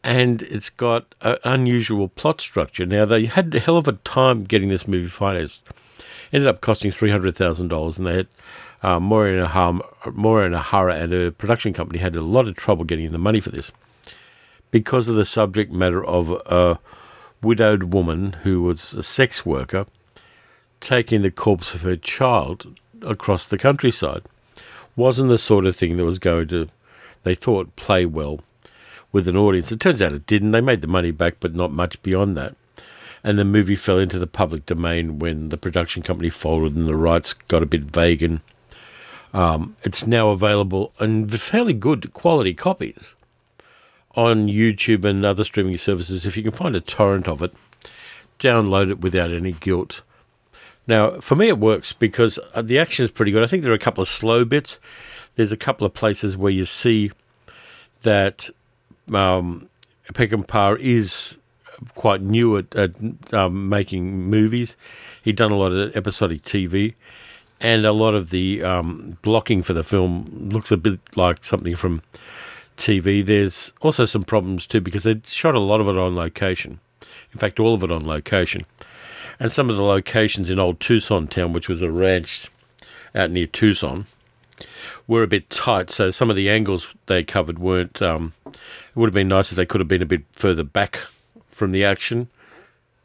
And it's got an unusual plot structure. Now, they had a hell of a time getting this movie financed. Ended up costing $300,000, and they had uh, O'Hara, Maureen and her production company had a lot of trouble getting the money for this because of the subject matter of a widowed woman who was a sex worker taking the corpse of her child across the countryside wasn't the sort of thing that was going to, they thought, play well with an audience. It turns out it didn't. They made the money back, but not much beyond that. And the movie fell into the public domain when the production company folded and the rights got a bit vague and Um, it's now available in fairly good quality copies on YouTube and other streaming services. If you can find a torrent of it, download it without any guilt. Now, for me, it works because uh, the action is pretty good. I think there are a couple of slow bits. There's a couple of places where you see that um, Peckinpah is quite new at, at um, making movies. He'd done a lot of episodic TV, and a lot of the um, blocking for the film looks a bit like something from TV. There's also some problems too because they shot a lot of it on location. In fact, all of it on location. And some of the locations in old Tucson town, which was a ranch out near Tucson, were a bit tight. So some of the angles they covered weren't. Um, it would have been nice if they could have been a bit further back from the action,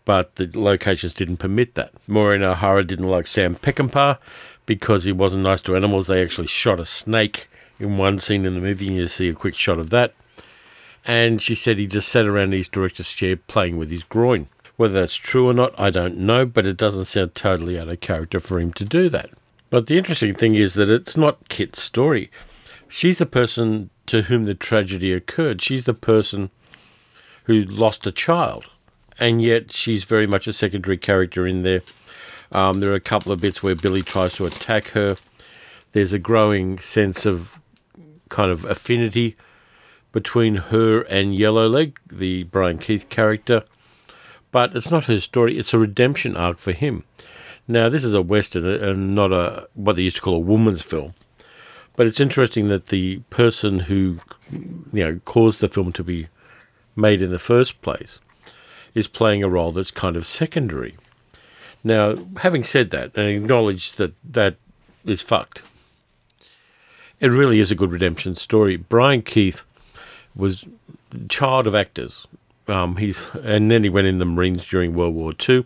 but the locations didn't permit that. Maureen O'Hara didn't like Sam Peckinpah because he wasn't nice to animals. They actually shot a snake in one scene in the movie, and you see a quick shot of that. And she said he just sat around his director's chair playing with his groin. Whether that's true or not, I don't know, but it doesn't sound totally out of character for him to do that. But the interesting thing is that it's not Kit's story. She's the person to whom the tragedy occurred. She's the person who lost a child, and yet she's very much a secondary character in there. Um, there are a couple of bits where Billy tries to attack her. There's a growing sense of kind of affinity between her and Yellowleg, the Brian Keith character. But it's not her story, it's a redemption arc for him. Now, this is a Western and not a what they used to call a woman's film. But it's interesting that the person who you know caused the film to be made in the first place is playing a role that's kind of secondary. Now, having said that, and acknowledged that that is fucked, it really is a good redemption story. Brian Keith was child of actors. Um, he's and then he went in the Marines during World War II,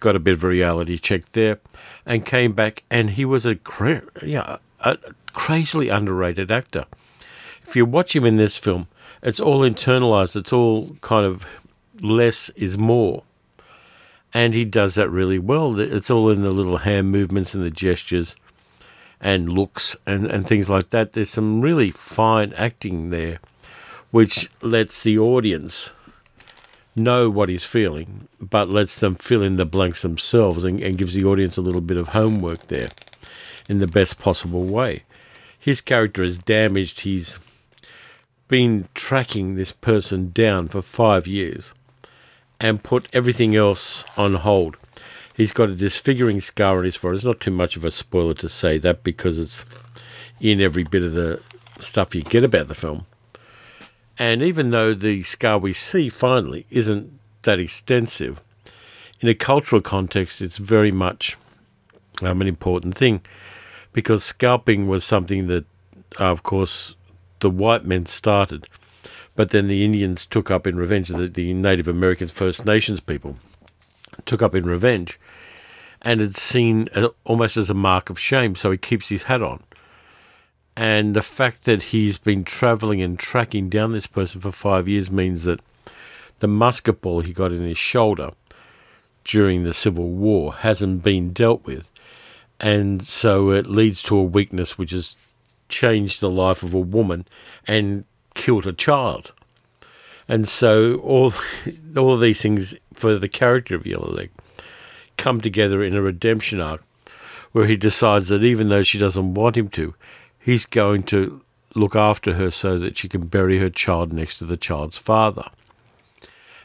got a bit of a reality check there, and came back. And he was a yeah a crazily underrated actor. If you watch him in this film, it's all internalized. It's all kind of less is more, and he does that really well. It's all in the little hand movements and the gestures, and looks and and things like that. There's some really fine acting there, which lets the audience know what he's feeling, but lets them fill in the blanks themselves and, and gives the audience a little bit of homework there in the best possible way. His character is damaged. He's been tracking this person down for five years and put everything else on hold. He's got a disfiguring scar on his forehead. It's not too much of a spoiler to say that because it's in every bit of the stuff you get about the film. And even though the scar we see finally isn't that extensive, in a cultural context, it's very much um, an important thing because scalping was something that, uh, of course, the white men started, but then the Indians took up in revenge, the, the Native Americans, First Nations people took up in revenge, and it's seen almost as a mark of shame, so he keeps his hat on. And the fact that he's been traveling and tracking down this person for five years means that the musket ball he got in his shoulder during the Civil War hasn't been dealt with. And so it leads to a weakness which has changed the life of a woman and killed a child. And so all [laughs] all these things for the character of Yellowleg come together in a redemption arc where he decides that even though she doesn't want him to, he's going to look after her so that she can bury her child next to the child's father.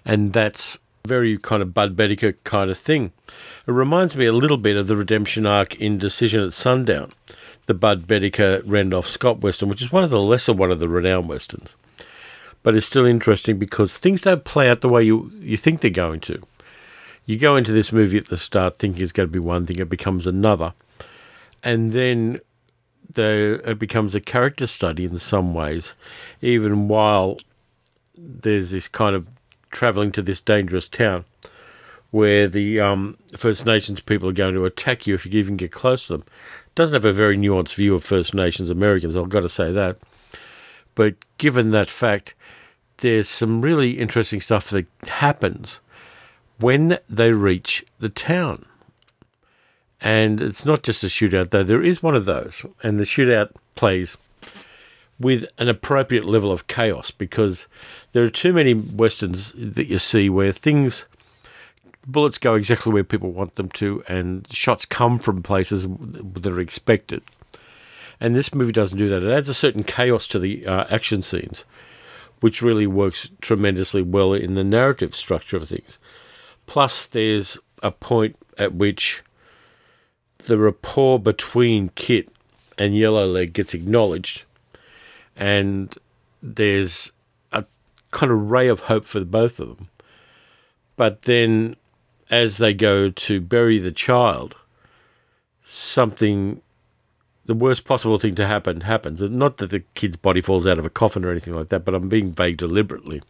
And that's very kind of Bud Boetticher kind of thing. It reminds me a little bit of the redemption arc in Decision at Sundown, the Bud Boetticher Randolph Scott Western, which is one of the lesser one of the Ranown Westerns. But it's still interesting because things don't play out the way you, you think they're going to. You go into this movie at the start thinking it's going to be one thing, it becomes another. And then the, it becomes a character study in some ways, even while there's this kind of traveling to this dangerous town where the um, First Nations people are going to attack you if you even get close to them. Doesn't have a very nuanced view of First Nations Americans, I've got to say that. But given that fact, there's some really interesting stuff that happens when they reach the town. And it's not just a shootout, though. There is one of those. And the shootout plays with an appropriate level of chaos because there are too many westerns that you see where things bullets go exactly where people want them to and shots come from places that are expected. And this movie doesn't do that. It adds a certain chaos to the uh, action scenes which really works tremendously well in the narrative structure of things. Plus there's a point at which the rapport between kit and yellowleg gets acknowledged and there's a kind of ray of hope for both of them. But then, as they go to bury the child, something, the worst possible thing to happen happens. Not that the kid's body falls out of a coffin or anything like that, but I'm being vague deliberately.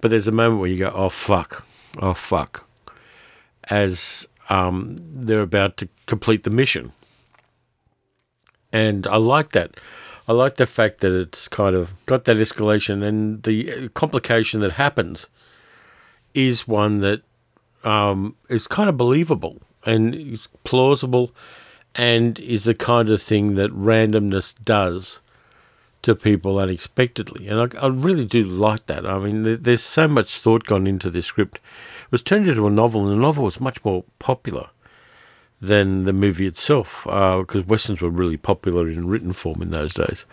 But there's a moment where you go, oh fuck, oh fuck, as um, they're about to complete the mission. And I like that. I like the fact that it's kind of got that escalation and the complication that happens is one that um, is kind of believable and is plausible and is the kind of thing that randomness does to people unexpectedly. And I, I really do like that. I mean, there, there's so much thought gone into this script. It was turned into a novel, and the novel was much more popular than the movie itself, because uh, westerns were really popular in written form in those days.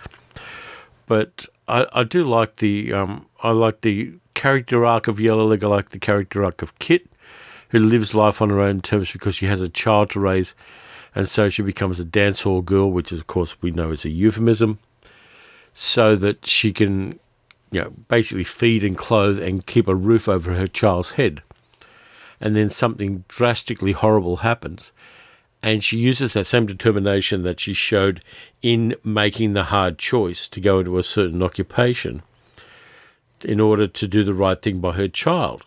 But I, I do like the um, I like the character arc of Yellowleg. I like the character arc of Kit, who lives life on her own terms because she has a child to raise, and so she becomes a dance hall girl, which is of course we know is a euphemism, so that she can, you know, basically feed and clothe and keep a roof over her child's head. And then something drastically horrible happens and she uses that same determination that she showed in making the hard choice to go into a certain occupation in order to do the right thing by her child.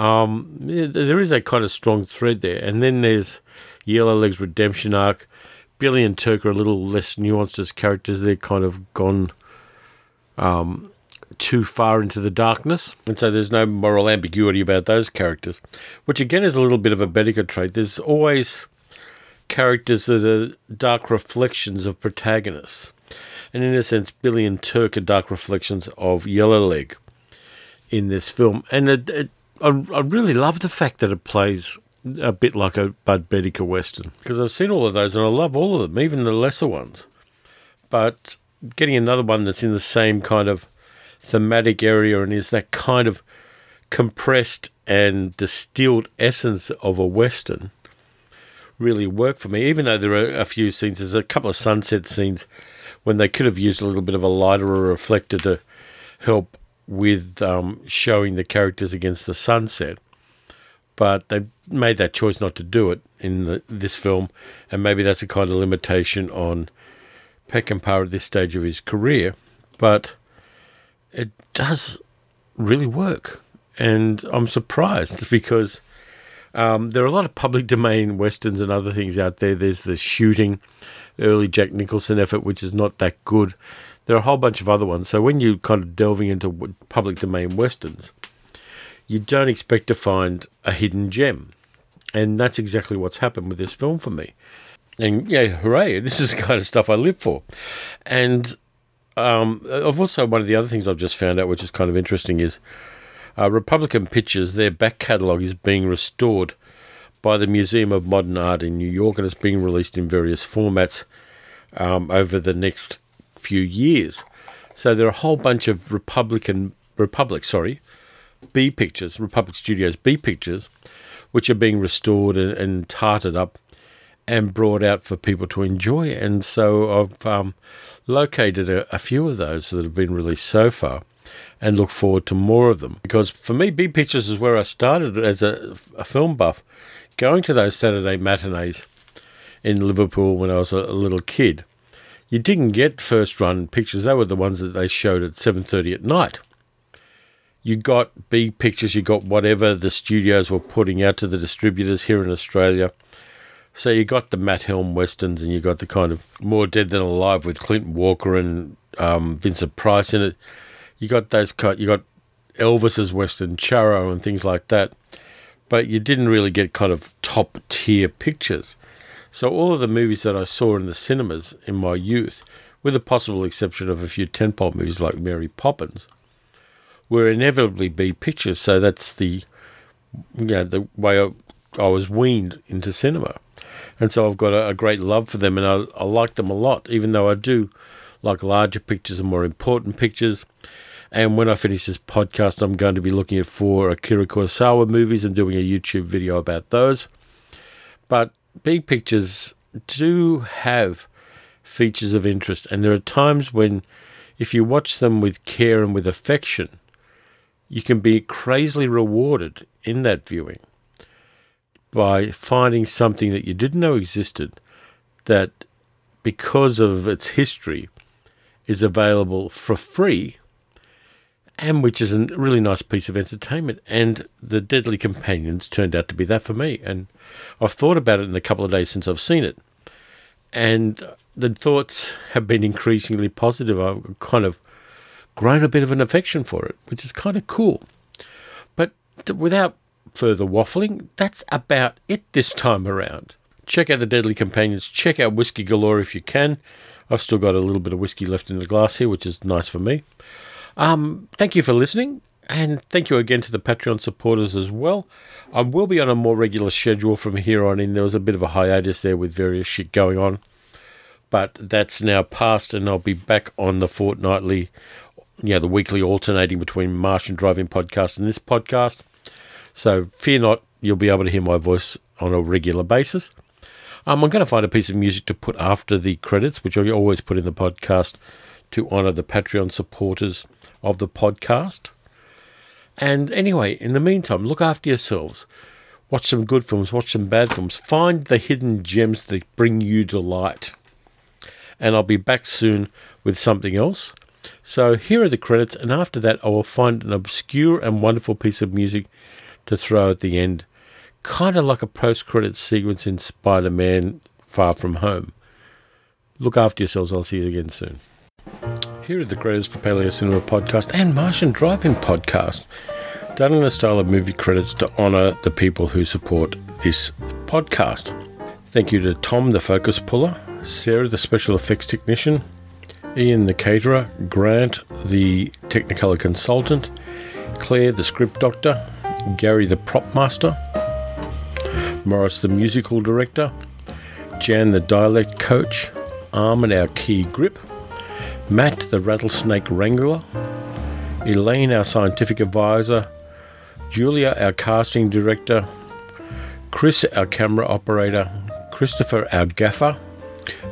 Um, there is that kind of strong thread there. And then there's Yellowleg's redemption arc. Billy and Turk are a little less nuanced as characters. They're kind of gone um, too far into the darkness. And so there's no moral ambiguity about those characters, which again is a little bit of a Boetticher trait. There's always characters that are dark reflections of protagonists. And in a sense, Billy and Turk are dark reflections of Yellowleg in this film. And it, it, I, I, really love the fact that it plays a bit like a Bud Boetticher Western, because I've seen all of those and I love all of them, even the lesser ones. But getting another one that's in the same kind of thematic area and is that kind of compressed and distilled essence of a Western really work for me, even though there are a few scenes. There's a couple of sunset scenes when they could have used a little bit of a lighter or a reflector to help with um, showing the characters against the sunset. But they made that choice not to do it in the, this film, and maybe that's a kind of limitation on Peckinpah at this stage of his career. But it does really work, and I'm surprised [laughs] because um, there are a lot of public domain westerns and other things out there. There's the shooting, early Jack Nicholson effort, which is not that good. There are a whole bunch of other ones. So when you're kind of delving into public domain westerns, you don't expect to find a hidden gem. And that's exactly what's happened with this film for me. And yeah, hooray, [laughs] this is the kind of stuff I live for. And um, I've also, one of the other things I've just found out, which is kind of interesting, is uh, Republican Pictures, their back catalogue is being restored by the Museum of Modern Art in New York and it's being released in various formats um, over the next few years. So there are a whole bunch of Republican Republic, sorry, B pictures, Republic Studios B pictures, which are being restored and, and tarted up and brought out for people to enjoy. And so I've um, located a, a few of those that have been released so far and look forward to more of them. Because for me, B Pictures is where I started as a, a film buff, going to those Saturday matinees in Liverpool when I was a, a little kid. You didn't get first run pictures; they were the ones that they showed at seven thirty at night. You got B pictures, you got whatever the studios were putting out to the distributors here in Australia. So you got the Matt Helm westerns, and you got the kind of more Dead Than Alive with Clinton Walker and um, Vincent Price in it you got those cut. You got Elvis's Western Charro and things like that. but you didn't really get kind of top tier pictures. So all of the movies that I saw in the cinemas in my youth, with the possible exception of a few tentpole movies like Mary Poppins, were inevitably B pictures. So that's the you know, the way I, I was weaned into cinema. And so I've got a, a great love for them and I, I like them a lot, even though I do like larger pictures and more important pictures. And when I finish this podcast, I'm going to be looking at four Akira Kurosawa movies and doing a YouTube video about those. But big pictures do have features of interest, and there are times when, if you watch them with care and with affection, you can be crazily rewarded in that viewing by finding something that you didn't know existed that, because of its history, is available for free and which is a really nice piece of entertainment. And the Deadly Companions turned out to be that for me. And I've thought about it in a couple of days since I've seen it, and the thoughts have been increasingly positive. I've kind of grown a bit of an affection for it, which is kind of cool. But without further waffling, that's about it this time around. Check out the Deadly Companions. Check out Whiskey Galore if you can. I've still got a little bit of whiskey left in the glass here, which is nice for me. Um, thank you for listening, and thank you again to the Patreon supporters as well. I will be on a more regular schedule from here on in. There was a bit of a hiatus there with various shit going on, but that's now past, and I'll be back on the fortnightly, yeah, the weekly alternating between Martian Driving Podcast and this podcast. So fear not, you'll be able to hear my voice on a regular basis. Um, I'm going to find a piece of music to put after the credits, which I always put in the podcast to honour the Patreon supporters of the podcast. And anyway, in the meantime, look after yourselves. Watch some good films, watch some bad films. Find the hidden gems that bring you delight. And I'll be back soon with something else. So here are the credits, and after that, I will find an obscure and wonderful piece of music to throw at the end, kind of like a post credit sequence in Spider Man Far From Home. Look after yourselves. I'll see you again soon. Here are the credits for Paleo Cinema Podcast and Martian Driving Podcast, done in the style of movie credits to honour the people who support this podcast. Thank you to Tom, the focus puller, Sarah, the special effects technician, Ian, the caterer, Grant, the Technicolor consultant, Claire, the script doctor, Gary, the prop master, Morris, the musical director, Jan, the dialect coach, Armin, our key grip, Matt, the rattlesnake wrangler, Elaine, our scientific advisor, Julia, our casting director, Chris, our camera operator, Christopher, our gaffer,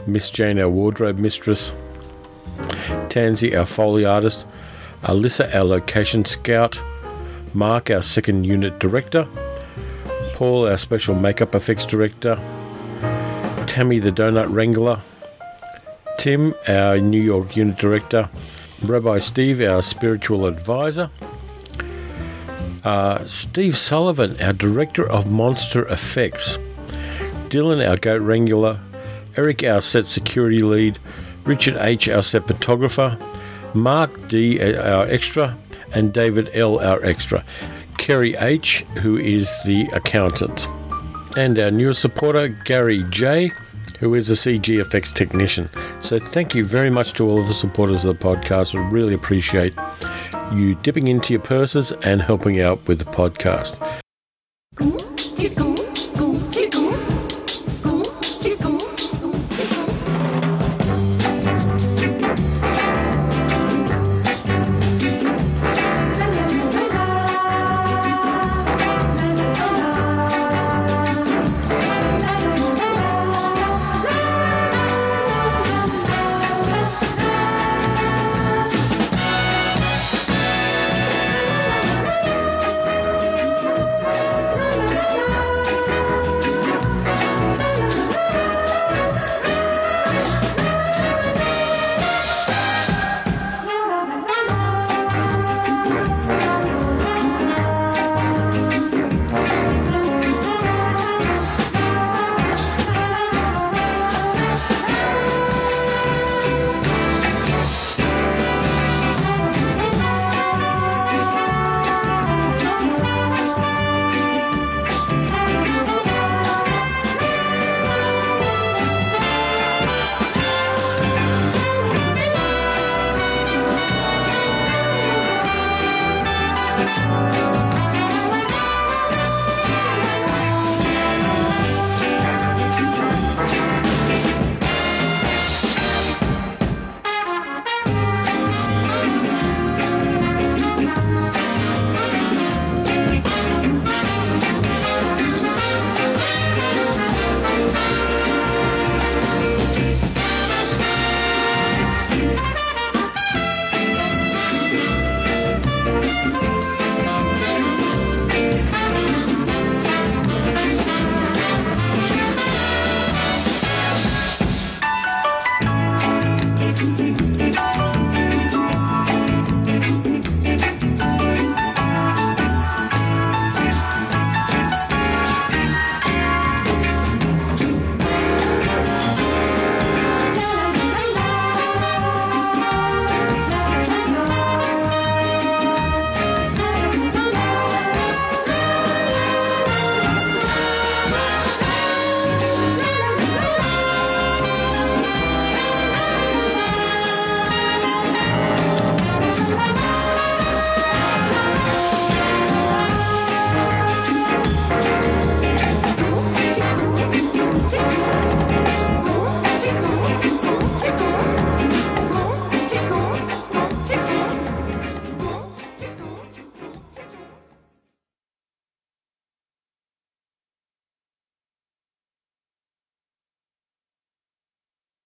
Miss Jane, our wardrobe mistress, Tansy, our foley artist, Alyssa, our location scout, Mark, our second unit director, Paul, our special makeup effects director, Tammy, the donut wrangler, Tim, our New York unit director, Rabbi Steve, our spiritual advisor, uh, Steve Sullivan, our director of monster effects, Dylan, our goat wrangler, Eric, our set security lead, Richard H., our set photographer, Mark D., our extra, and David L., our extra, Kerry H., who is the accountant, and our newest supporter, Gary J., who is a CG effects technician. So thank you very much to all of the supporters of the podcast. I really appreciate you dipping into your purses and helping out with the podcast.